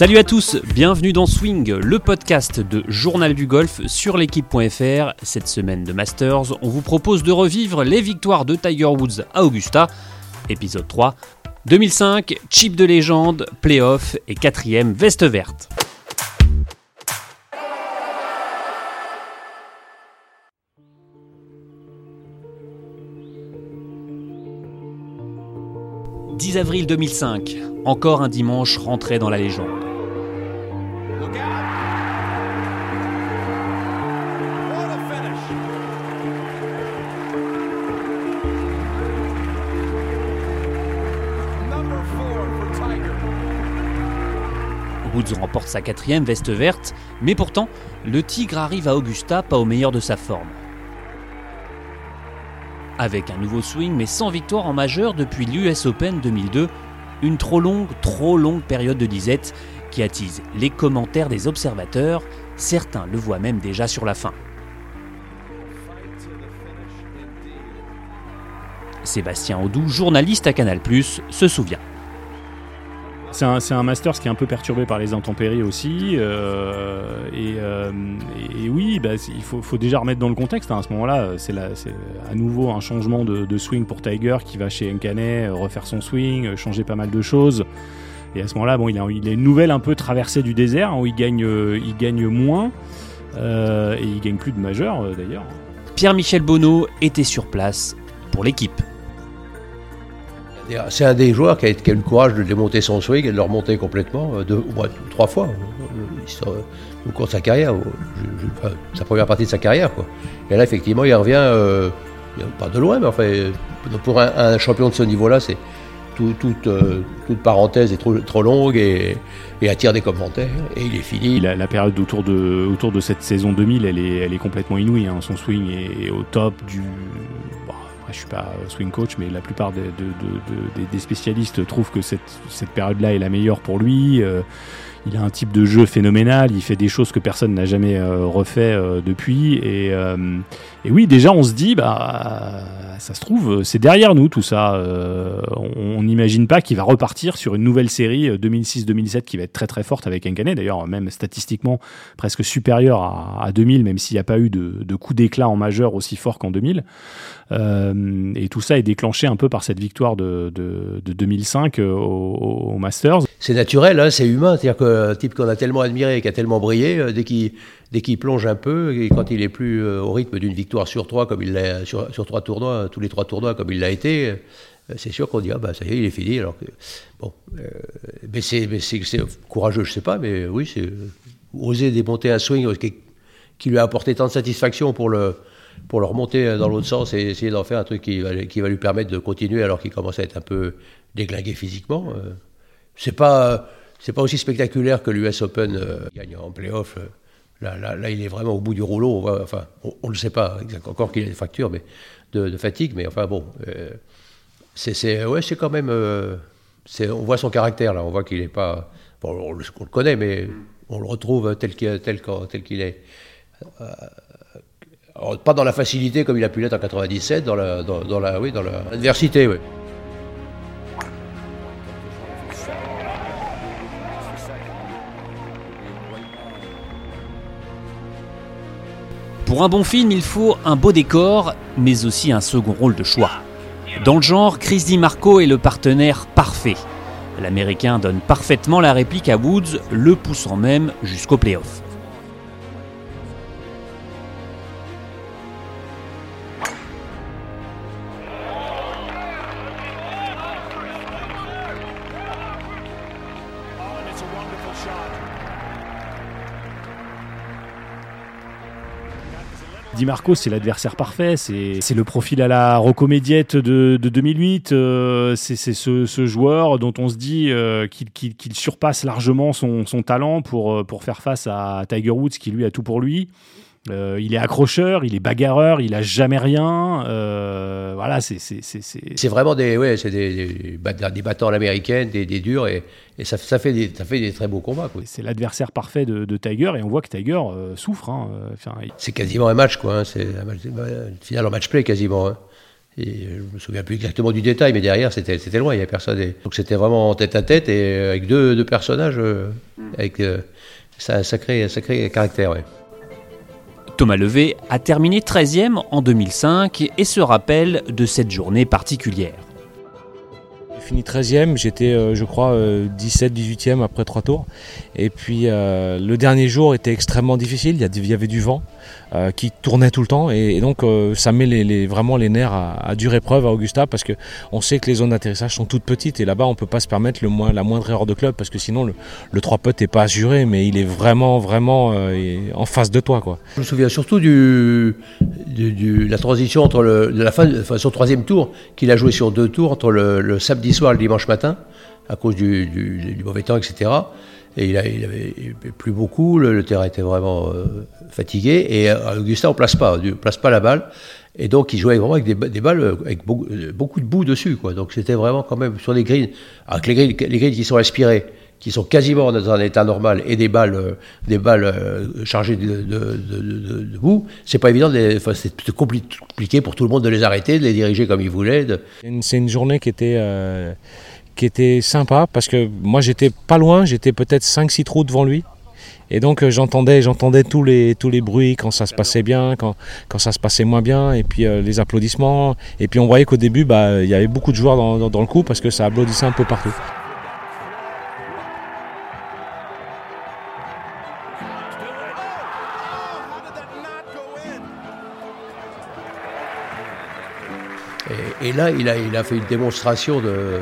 Salut à tous, bienvenue dans Swing, le podcast de Journal du Golf sur l'équipe.fr. Cette semaine de Masters, on vous propose de revivre les victoires de Tiger Woods à Augusta. Épisode 3, 2005, chip de légende, playoff et quatrième veste verte. « 10 avril 2005, encore un dimanche rentré dans la légende. Woods remporte sa quatrième veste verte, mais pourtant, le Tigre arrive à Augusta pas au meilleur de sa forme. Avec un nouveau swing mais sans victoire en majeur depuis l'US Open 2002, une trop longue, trop longue période de disette qui attise les commentaires des observateurs, certains le voient même déjà sur la fin. Sébastien Audou, journaliste à Canal+, se souvient. C'est un, Masters qui est un peu perturbé par les intempéries aussi. Euh, et, euh, et, oui, bah, il faut, déjà remettre dans le contexte. Hein. À ce moment-là, c'est à nouveau un changement de, swing pour Tiger qui va chez Nkanet refaire son swing, changer pas mal de choses. Et à ce moment-là, bon, il a, il a une nouvelle un peu traversée du désert hein, où il gagne, il gagne moins euh, et il gagne plus de majeur d'ailleurs. Pierre-Michel Bonneau était sur place pour l'équipe. C'est un des joueurs qui a, qui a, eu le courage de démonter son swing et de le remonter complètement, deux, ou trois fois, au cours de sa carrière, sa première partie de sa carrière. Quoi. Et là, effectivement, il revient, euh, pas de loin, mais enfin, pour un, un champion de ce niveau-là, c'est euh, toute, parenthèse est trop, longue et, attire des commentaires. Et il est fini. La, période autour de, cette saison 2000, elle est, complètement inouïe. Hein. Son swing est, au top du. Bon, je suis pas swing coach, mais la plupart des, de, de, des spécialistes trouvent que cette, cette période-là est la meilleure pour lui. Euh, il a un type de jeu phénoménal, il fait des choses que personne n'a jamais euh, refait euh, depuis. Et, euh, et, oui, déjà, on se dit, bah, ça se trouve, c'est derrière nous tout ça. On n'imagine pas qu'il va repartir sur une nouvelle série 2006-2007 qui va être très très forte avec Nkané, d'ailleurs, même statistiquement presque supérieure à, à 2000, même s'il n'y a pas eu de, de coup d'éclat en majeur aussi fort qu'en 2000. Euh, et tout ça est déclenché un peu par cette victoire de, de, de 2005 au, au, Masters. C'est naturel, hein, c'est humain, c'est-à-dire qu'un type qu'on a tellement admiré et qui a tellement brillé, dès qu'il dès qu'il plonge un peu, et quand il est plus euh, au rythme d'une victoire sur trois, comme il l'a sur, trois tournois, tous les trois tournois comme il l'a été, euh, c'est sûr qu'on dit ah bah ça y est, il est fini. Alors que bon, euh, mais c'est courageux, je sais pas, mais oui, c'est oser démonter un swing qui, lui a apporté tant de satisfaction pour le pour remonter dans l'autre sens et essayer d'en faire un truc qui va, lui permettre de continuer alors qu'il commence à être un peu déglingué physiquement. Euh, c'est pas c'est pas aussi spectaculaire que l'US Open euh, gagne en playoff. Euh, Là, là, là, il est vraiment au bout du rouleau. Enfin, on ne le sait pas encore qu'il a des fractures mais de, fatigue, mais enfin bon, euh, c'est ouais, quand même. Euh, on voit son caractère là. On voit qu'il n'est pas. Bon, on le, on le, connaît, mais on le retrouve tel qu'il tel, tel qu'il est. Euh, pas dans la facilité comme il a pu l'être en 97, dans la, dans la, oui, dans l'adversité, oui. Pour un bon film, il faut un beau décor, mais aussi un second rôle de choix. Dans le genre, Chris DiMarco est le partenaire parfait. L'Américain donne parfaitement la réplique à Woods, le poussant même jusqu'au playoff. Di Marco, c'est l'adversaire parfait, c'est le profil à la Rocco-Médiette de, de, 2008, euh, c'est ce, joueur dont on se dit euh, qu'il qu qu surpasse largement son, talent pour, pour faire face à Tiger Woods qui lui a tout pour lui. Euh, il est accrocheur, il est bagarreur, il a jamais rien. Euh, voilà, c'est c'est vraiment des ouais, c'est des, des, des battants à l'américaine, des, des, durs et, et ça, ça, fait des ça fait des très beaux combats. C'est l'adversaire parfait de, de, Tiger et on voit que Tiger euh, souffre. Hein. Enfin, il... C'est quasiment un match quoi. Hein. C'est une finale en match play quasiment. Hein. Et je me souviens plus exactement du détail, mais derrière, c'était loin, il n'y avait personne. donc c'était vraiment tête à tête et avec deux, deux personnages, euh, avec euh, un sacré, sacré caractère. Thomas Levé a terminé 13e en 2005 et se rappelle de cette journée particulière fini 13e, j'étais euh, je crois 17, euh, 18e après trois tours. Et puis euh, le dernier jour était extrêmement difficile, il y avait du vent qui tournait tout le temps et, donc ça met vraiment les nerfs à, dure épreuve à Augusta parce que on sait que les zones d'atterrissage sont toutes petites et là-bas on peut pas se permettre la moindre erreur de club parce que sinon le, le 3 putt n'est pas assuré mais il est vraiment vraiment en face de toi. Quoi. Je me souviens surtout du, la transition entre le, de la fin, enfin, son troisième tour qu'il a joué sur deux tours entre le samedi soir le dimanche matin, à cause du, mauvais temps, etc. Et il, a, il avait plus beaucoup, le, terrain était vraiment euh, fatigué. Et à Augustin, on ne place pas, place pas la balle. Et donc, il jouait vraiment avec des, balles avec beaucoup, de boue dessus. Quoi. Donc, c'était vraiment quand même sur les greens, avec les greens, les greens qui sont inspirés, qui sont quasiment dans un état normal, et des balles, des balles euh, chargées de, de, c'est pas évident. C'est compliqué pour tout le monde de les arrêter, de les diriger comme ils voulaient. C'est une journée qui était. Euh, qui était sympa parce que moi j'étais pas loin, j'étais peut-être 5-6 trous devant lui. Et donc euh, j'entendais, j'entendais tous les, tous les bruits quand ça se passait bien, quand, quand ça se passait moins bien, et puis euh, les applaudissements. Et puis on voyait qu'au début, bah, il y avait beaucoup de joueurs dans, le coup parce que ça applaudissait un peu partout. Et, là, il a, il a fait une démonstration de,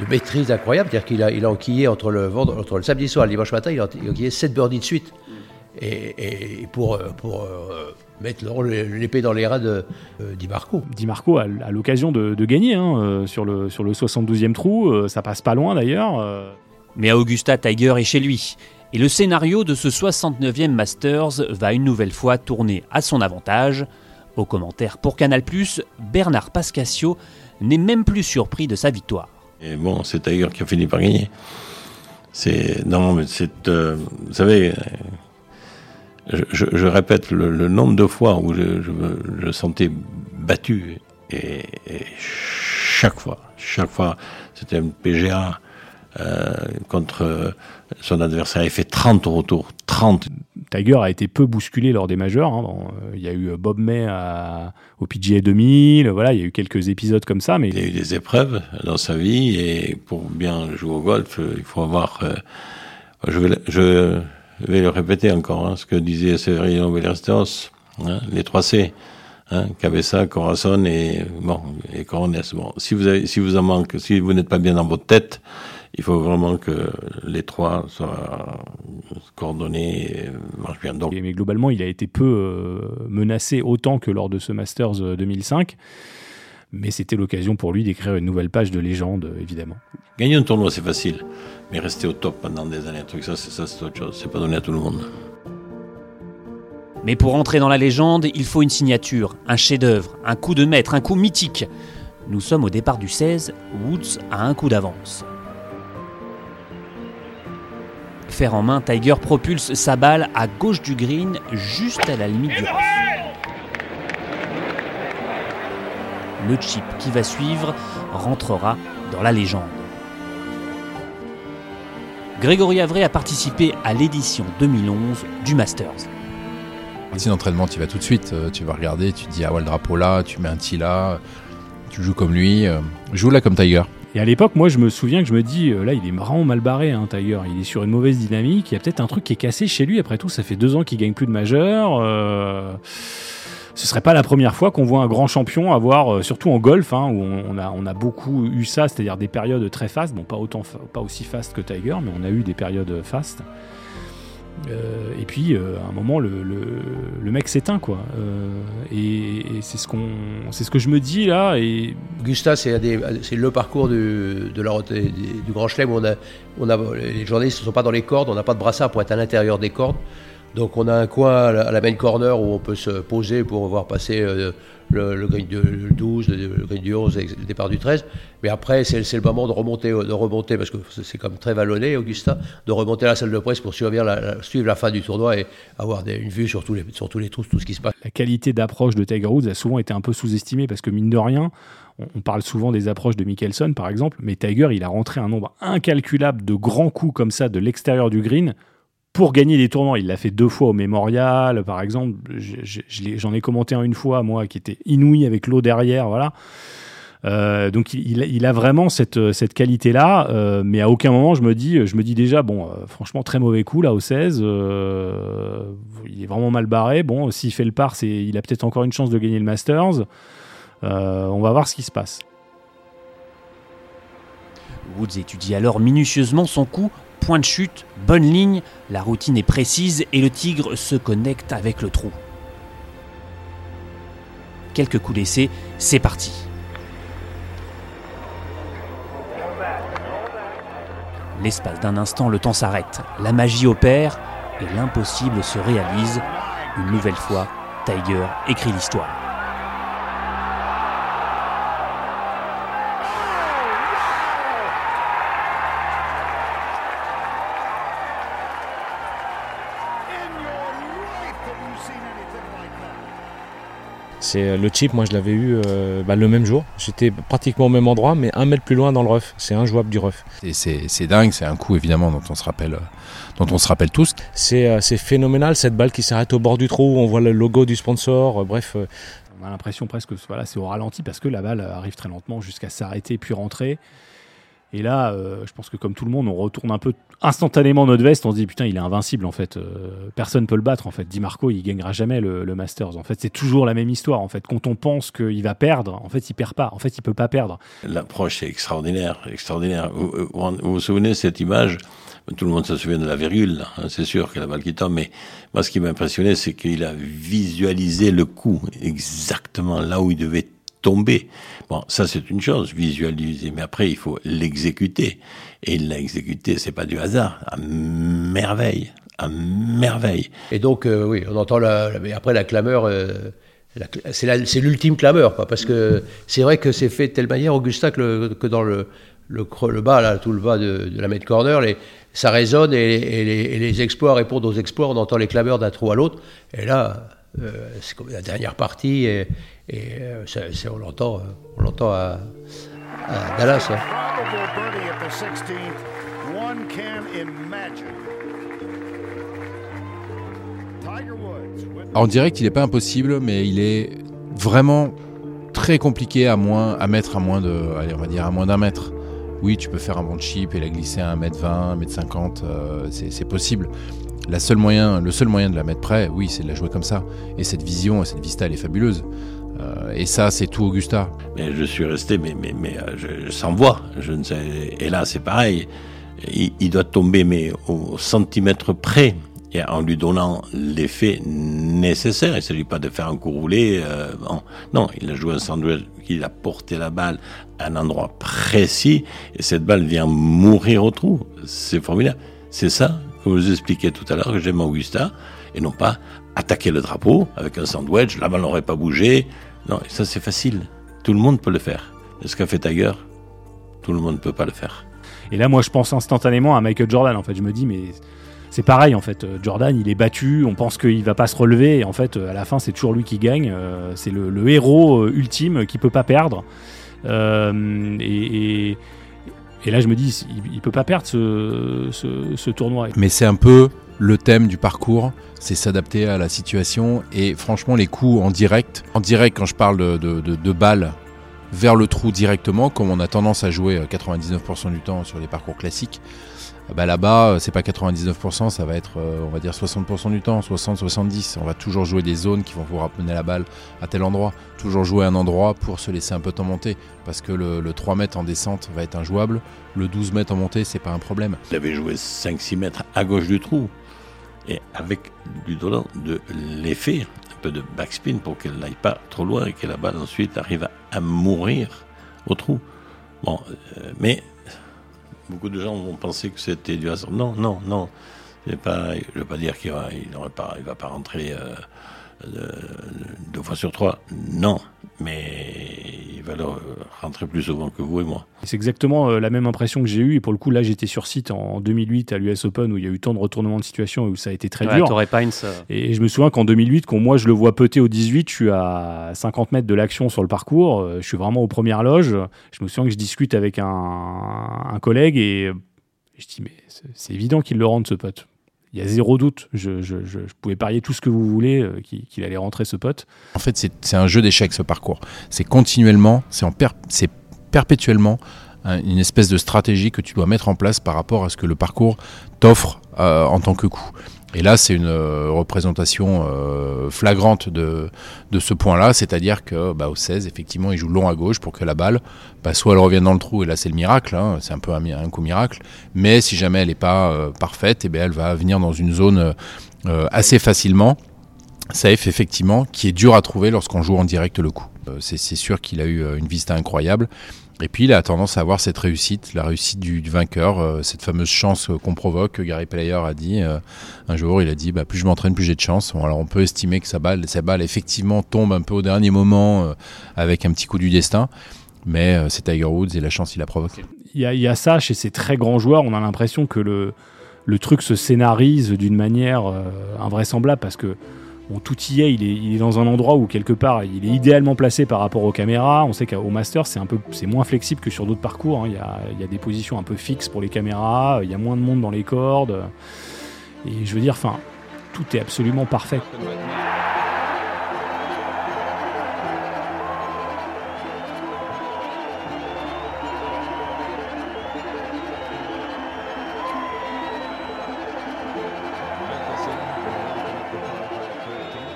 de maîtrise incroyable. C'est-à-dire qu'il a, il a enquillé entre le, entre le samedi soir et le dimanche matin, il a, enquillé 7 birdies de suite. Et, pour, pour euh, mettre l'épée dans les rats de euh, Di Marco. Di Marco a, l'occasion de, gagner hein, euh, sur, le, sur le 72e trou. ça passe pas loin d'ailleurs. Mais Augusta, Tiger est chez lui. Et le scénario de ce 69e Masters va une nouvelle fois tourner à son avantage. Au commentaire pour Canal, Bernard Pascasio n'est même plus surpris de sa victoire. Et bon, c'est Tiger qui a fini par gagner. C'est non, mais c'est, euh, vous savez, je, répète le, nombre de fois où je, je, sentais battu et, chaque fois, chaque fois, c'était un PGA euh, contre son adversaire. Il fait 30 retours, 30. Tiger a été peu bousculé lors des majeurs. Hein. Euh, il y a eu Bob May au PGA 2000, voilà, il y a eu quelques épisodes comme ça. Mais... Il y a eu des épreuves dans sa vie et pour bien jouer au golf, euh, il faut avoir... je, vais, je vais le répéter encore, hein, ce que disait Severino Ballesteros, hein, les 3 C. Hein, Corazon et bon et Corones. Bon, si vous avez, si vous en manque, si vous n'êtes pas bien dans votre tête, il faut vraiment que les trois soient coordonnés et marchent bien. Donc... Mais globalement, il a été peu euh, menacé autant que lors de ce Masters 2005. Euh, mais c'était l'occasion pour lui d'écrire une nouvelle page de légende, évidemment. Gagner un tournoi, c'est facile. Mais rester au top pendant des années, truc, ça, c'est ça, c'est autre chose. C'est pas donné à tout le monde. Mais pour entrer dans la légende, il faut une signature, un chef-d'œuvre, un coup de maître, un coup mythique. Nous sommes au départ du 16, Woods a un coup d'avance. Fer en main, Tiger propulse sa balle à gauche du green, juste à la limite du Le chip qui va suivre rentrera dans la légende. Grégory Avray a participé à l'édition 2011 du Masters. Ici d'entraînement, tu vas tout de suite, euh, tu vas regarder, tu te dis ah ouais le drapeau là, tu mets un petit là, tu joues comme lui, euh, joue là comme Tiger. Et à l'époque, moi, je me souviens que je me dis, euh, là, il est marrant mal barré, hein, Tiger. Il est sur une mauvaise dynamique. Il y a peut-être un truc qui est cassé chez lui. Après tout, ça fait deux ans qu'il gagne plus de majeur. Euh, ce serait pas la première fois qu'on voit un grand champion avoir, euh, surtout en golf, hein, où on, a, beaucoup eu ça, c'est-à-dire des périodes très fastes. Bon, pas autant, pas aussi fast que Tiger, mais on a eu des périodes fastes. Euh, et puis, euh, à un moment, le, le, mec s'éteint, quoi. Euh, et, c'est ce qu'on, c'est ce que je me dis là. Et Augusta, c'est, le parcours du, de la, du Grand Chelem. On a, on a, les journalistes ne sont pas dans les cordes, on n'a pas de brassard pour être à l'intérieur des cordes. Donc, on a un coin à la, main corner où on peut se poser pour voir passer le, le green du le 12, le, le green du 11 et le départ du 13. Mais après, c'est le moment de remonter, de remonter parce que c'est comme très vallonné, Augusta, de remonter à la salle de presse pour suivre la, fin du tournoi et avoir une vue sur tous les, sur tous les trous, tout ce qui se passe. la qualité d'approche de Tiger Woods a souvent été un peu sous-estimée parce que mine de rien, on parle souvent des approches de Mickelson par exemple, mais Tiger il a rentré un nombre incalculable de grands coups comme ça de l'extérieur du green pour gagner des tournois. Il l'a fait deux fois au Memorial par exemple. J'en ai commenté un une fois moi qui était inouï avec l'eau derrière, voilà. Euh, donc il, a- vraiment cette, qualité-là, euh, mais à aucun moment je me dis, je me dis déjà, bon, euh, franchement, très mauvais coup là au 16, euh, il est vraiment mal barré. Bon, s'il fait le par, il a peut-être encore une chance de gagner le Masters. On va voir ce qui se passe. Woods étudie alors minutieusement son coup, point de chute, bonne ligne, la routine est précise et le tigre se connecte avec le trou. Quelques coups d'essai, c'est parti. L'espace d'un instant, le temps s'arrête, la magie opère et l'impossible se réalise. Une nouvelle fois, Tiger écrit l'histoire. C'est euh, le chip, moi je l'avais eu euh, bah, le même jour. J'étais pratiquement au même endroit, mais un mètre plus loin dans le rough. C'est injouable du rough. Et c'est c'est dingue, c'est un coup évidemment dont on se rappelle, euh, dont on se rappelle tous. C'est euh, c'est phénoménal cette balle qui s'arrête au bord du trou. On voit le logo du sponsor. euh, bref, euh, On a l'impression presque que voilà, c'est au ralenti parce que la balle arrive très lentement jusqu'à s'arrêter puis rentrer. Et là, euh, je pense que comme tout le monde, on retourne un peu instantanément notre veste. On se dit putain, il est invincible en fait. Euh, personne peut le battre en fait. Di Marco, il gagnera jamais le, Masters. En fait, c'est toujours la même histoire. En fait, quand on pense qu'il va perdre, en fait, il perd pas. En fait, il peut pas perdre. L'approche est extraordinaire, extraordinaire. Vous vous, vous souvenez de cette image? Tout le monde se souvient de la virgule, hein, c'est sûr que la balle qui tombe, mais moi ce qui m'a impressionné, c'est qu'il a visualisé le coup exactement là où il devait tomber. Bon, ça c'est une chose, visualiser, mais après il faut l'exécuter. Et il l'a exécuté, c'est pas du hasard, à merveille, à merveille. Et donc, euh, oui, on entend la, la- après la clameur. euh, c'est l'ultime clameur, quoi, parce que c'est vrai que c'est fait de telle manière, Augusta, que, que dans le, le, le bas, là, tout le bas de, de la mid corner, les, ça résonne et, les, les exploits répondent aux exploits. On entend les clameurs d'un trou à l'autre. Et là, euh, c'est comme la dernière partie, et, et euh, c'est- on l'entend, on l'entend à, à Dallas. hein. Probable birdie at the 16th. One can imagine. Tiger Woods with Alors, on dirait qu'il n'est pas impossible, mais il est vraiment très compliqué à moins à mettre à moins de, allez, on va dire à moins d'un mètre. Oui, tu peux faire un bon chip et la glisser à 1m20, 1m50, euh, c'est c'est possible. La seule moyen, le seul moyen de la mettre près, oui, c'est de la jouer comme ça. Et cette vision, cette vista, elle est fabuleuse. Euh, et ça, c'est tout Augusta. Mais je suis resté, mais, mais, mais euh, je, sans voix. Je ne sais. Et là, c'est pareil. Il, doit tomber, mais au centimètre près, et en lui donnant l'effet nécessaire. Il ne s'agit pas de faire un coup roulé. euh, non. il a joué un sandwich, il a porté la balle à un endroit précis, et cette balle vient mourir au trou. C'est formidable. C'est ça, je vous expliquais tout à l'heure, que j'aime Augusta, et non pas attaquer le drapeau avec un sandwich, la balle n'aurait pas bougé. Non, ça c'est facile. Tout le monde peut le faire. Et ce qu'a fait Tiger, tout le monde ne peut pas le faire. Et là, moi, je pense instantanément à Michael Jordan. En fait, je me dis, mais c'est pareil. En fait, Euh, Jordan, il est battu. On pense qu'il va pas se relever. Et en fait, euh, à la fin, c'est toujours lui qui gagne. Euh, c'est le, héros ultime qui peut pas perdre. Et là, je me dis, il, il peut pas perdre ce, tournoi. Mais c'est un peu le thème du parcours, c'est s'adapter à la situation. Et franchement, les coups en direct, en direct, quand je parle de, balles vers le trou directement, comme on a tendance à jouer euh, 99% du temps sur les parcours classiques, bah là-bas, euh, c'est pas 99%, ça va être, euh, on va dire 60% du temps, 60-70. On va toujours jouer des zones qui vont vous ramener la balle à tel endroit. Toujours jouer un endroit pour se laisser un peu de temps monter. Parce que le, le 3 mètres en descente va être injouable. Le 12 mètres en montée, c'est pas un problème. Il avait joué 5-6 mètres à gauche du trou. Et avec lui donnant de l'effet, un peu de backspin pour qu'elle n'aille pas trop loin et que la balle ensuite arrive à, à mourir au trou. Bon, euh, mais beaucoup de gens vont penser que c'était du hasard. Non, non, non. Je ne veux pas dire qu'il va, il va pas rentrer euh, deux fois sur trois, non. Mais il va leur rentrer plus souvent que vous et moi. C'est exactement euh, la même impression que j'ai eue. Et pour le coup, là, j'étais sur site en 2008 à l'US Open où il y a eu tant de retournements de situation et où ça a été très Ouais, dur. Pines, euh, Et je me souviens qu'en 2008, quand moi je le vois peter au 18, je suis à 50 mètres de l'action sur le parcours, euh, je suis vraiment aux premières loges. Je me souviens que je discute avec un, un collègue et euh, je dis mais c'est c'est évident qu'il le rentre ce pote. Il y a zéro doute. Je, pouvais parier tout ce que vous voulez euh, qu'il allait rentrer ce pote. En fait, c'est un jeu d'échecs ce parcours. C'est continuellement, c'est per- perpétuellement un- une espèce de stratégie que tu dois mettre en place par rapport à ce que le parcours t'offre euh, en tant que coup. Et là, c'est une euh, représentation euh, flagrante de, de ce point-là, c'est-à-dire que bah, au 16, effectivement, il joue long à gauche pour que la balle, bah, soit elle revienne dans le trou, et là c'est le miracle, hein, c'est un peu un, coup miracle, mais si jamais elle n'est pas euh, parfaite, et bien elle va venir dans une zone assez facilement. Safe effectivement qui est dur à trouver lorsqu'on joue en direct le coup. C'est sûr qu'il a eu une vista incroyable. Et puis il a tendance à avoir cette réussite, la réussite du, vainqueur, euh, cette fameuse chance euh, qu'on provoque. que Gary Player a dit euh, un jour, il a dit bah, plus je m'entraîne, plus j'ai de chance. Alors on peut estimer que sa balle, sa balle effectivement tombe un peu au dernier moment avec un petit coup du destin, mais c'est Tiger Woods et la chance il a provoqué. Il y a, ça chez ces très grands joueurs. On a l'impression que le, truc se scénarise d'une manière invraisemblable parce que bon, tout y est il, est. dans un endroit où quelque part il est idéalement placé par rapport aux caméras. On sait qu'au Master c'est un peu moins flexible que sur d'autres parcours. hein. Il, y a, il y a des positions un peu fixes pour les caméras. Il y a moins de monde dans les cordes. Et je veux dire, enfin, tout est absolument parfait.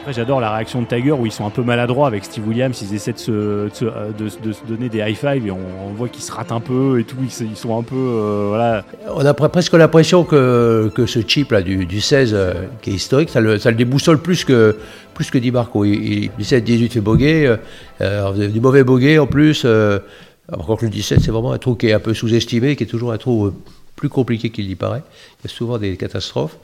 Après, j'adore la réaction de Tiger où ils sont un peu maladroits avec Steve Williams. Ils essaient de se, euh, donner des high five et on, voit qu'ils se ratent un peu et tout. Ils, sont un peu. euh, voilà. On a pre- presque l'impression que, que ce chip là du, du 16 euh, qui est historique, ça le, déboussole plus que plus que Di Marco. Il, il- 17, 18 fait euh, du mauvais bogey en plus. Alors que le 17 c'est vraiment un trou qui est un peu sous-estimé, qui est toujours un trou plus compliqué qu'il y paraît. Il y a souvent des catastrophes.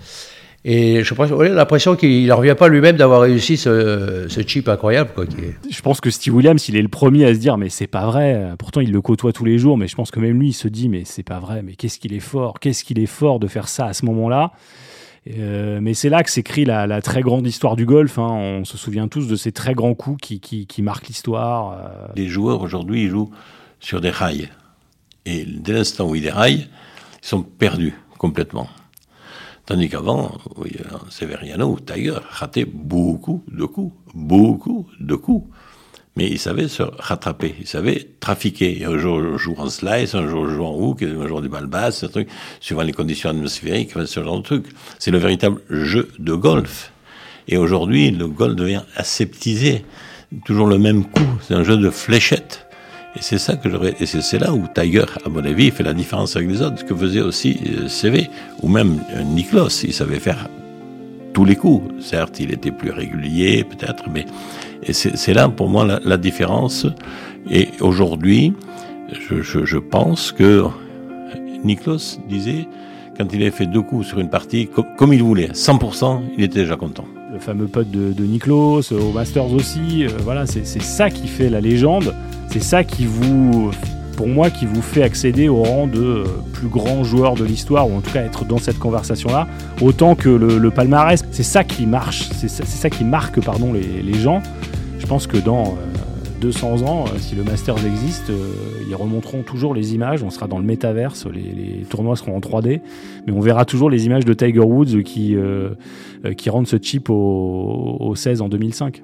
Et je pense, on a l'impression qu'il ne revient pas lui-même d'avoir réussi ce, ce chip incroyable. Quoi, qui est- Je pense que Steve Williams, il est le premier à se dire mais c'est pas vrai. Pourtant, il le côtoie tous les jours, mais je pense que même lui, il se dit mais c'est pas vrai. Mais qu'est-ce qu'il est fort Qu'est-ce qu'il est fort de faire ça à ce moment-là Euh, mais c'est là que s'écrit la, la très grande histoire du golf. hein. On se souvient tous de ces très grands coups qui, qui, qui marquent l'histoire. euh. Les joueurs aujourd'hui, ils jouent sur des rails. Et dès l'instant où ils déraillent, ils sont perdus complètement. Tandis qu'avant, oui, Severiano ou Tiger rataient beaucoup de coups, beaucoup de coups. Mais ils savaient se rattraper, ils savaient trafiquer. Un jour, je joue en slice, un jour, je joue en hook, un jour des balles basses, un truc, suivant les conditions atmosphériques, ce genre de truc. C'est le véritable jeu de golf. Et aujourd'hui, le golf devient aseptisé. Toujours le même coup. C'est un jeu de fléchettes. Et c'est ça que j'aurais, et c'est là où Tiger, à mon avis, fait la différence avec les autres, que faisait aussi euh, CV, ou même euh, Niklos, il savait faire tous les coups. Certes, il était plus régulier, peut-être, mais c'est là pour moi la, différence. Et aujourd'hui, je, je, je pense que Niklos disait, quand il avait fait deux coups sur une partie, com- comme il voulait, 100%, il était déjà content. Le fameux pote de, de Niklos, euh, au Masters aussi. euh, voilà, c'est ça qui fait la légende. C'est ça qui vous, pour moi, qui vous fait accéder au rang de euh, plus grand joueur de l'histoire, ou en tout cas être dans cette conversation-là, autant que le, palmarès. C'est ça qui marche, c'est ça, ça qui marque pardon, les, les gens. Je pense que dans 200 ans, euh, si le Masters existe, euh, ils remonteront toujours les images. On sera dans le métaverse, les, tournois seront en 3D, mais on verra toujours les images de Tiger Woods qui, euh, qui rendent ce chip au 16 en 2005.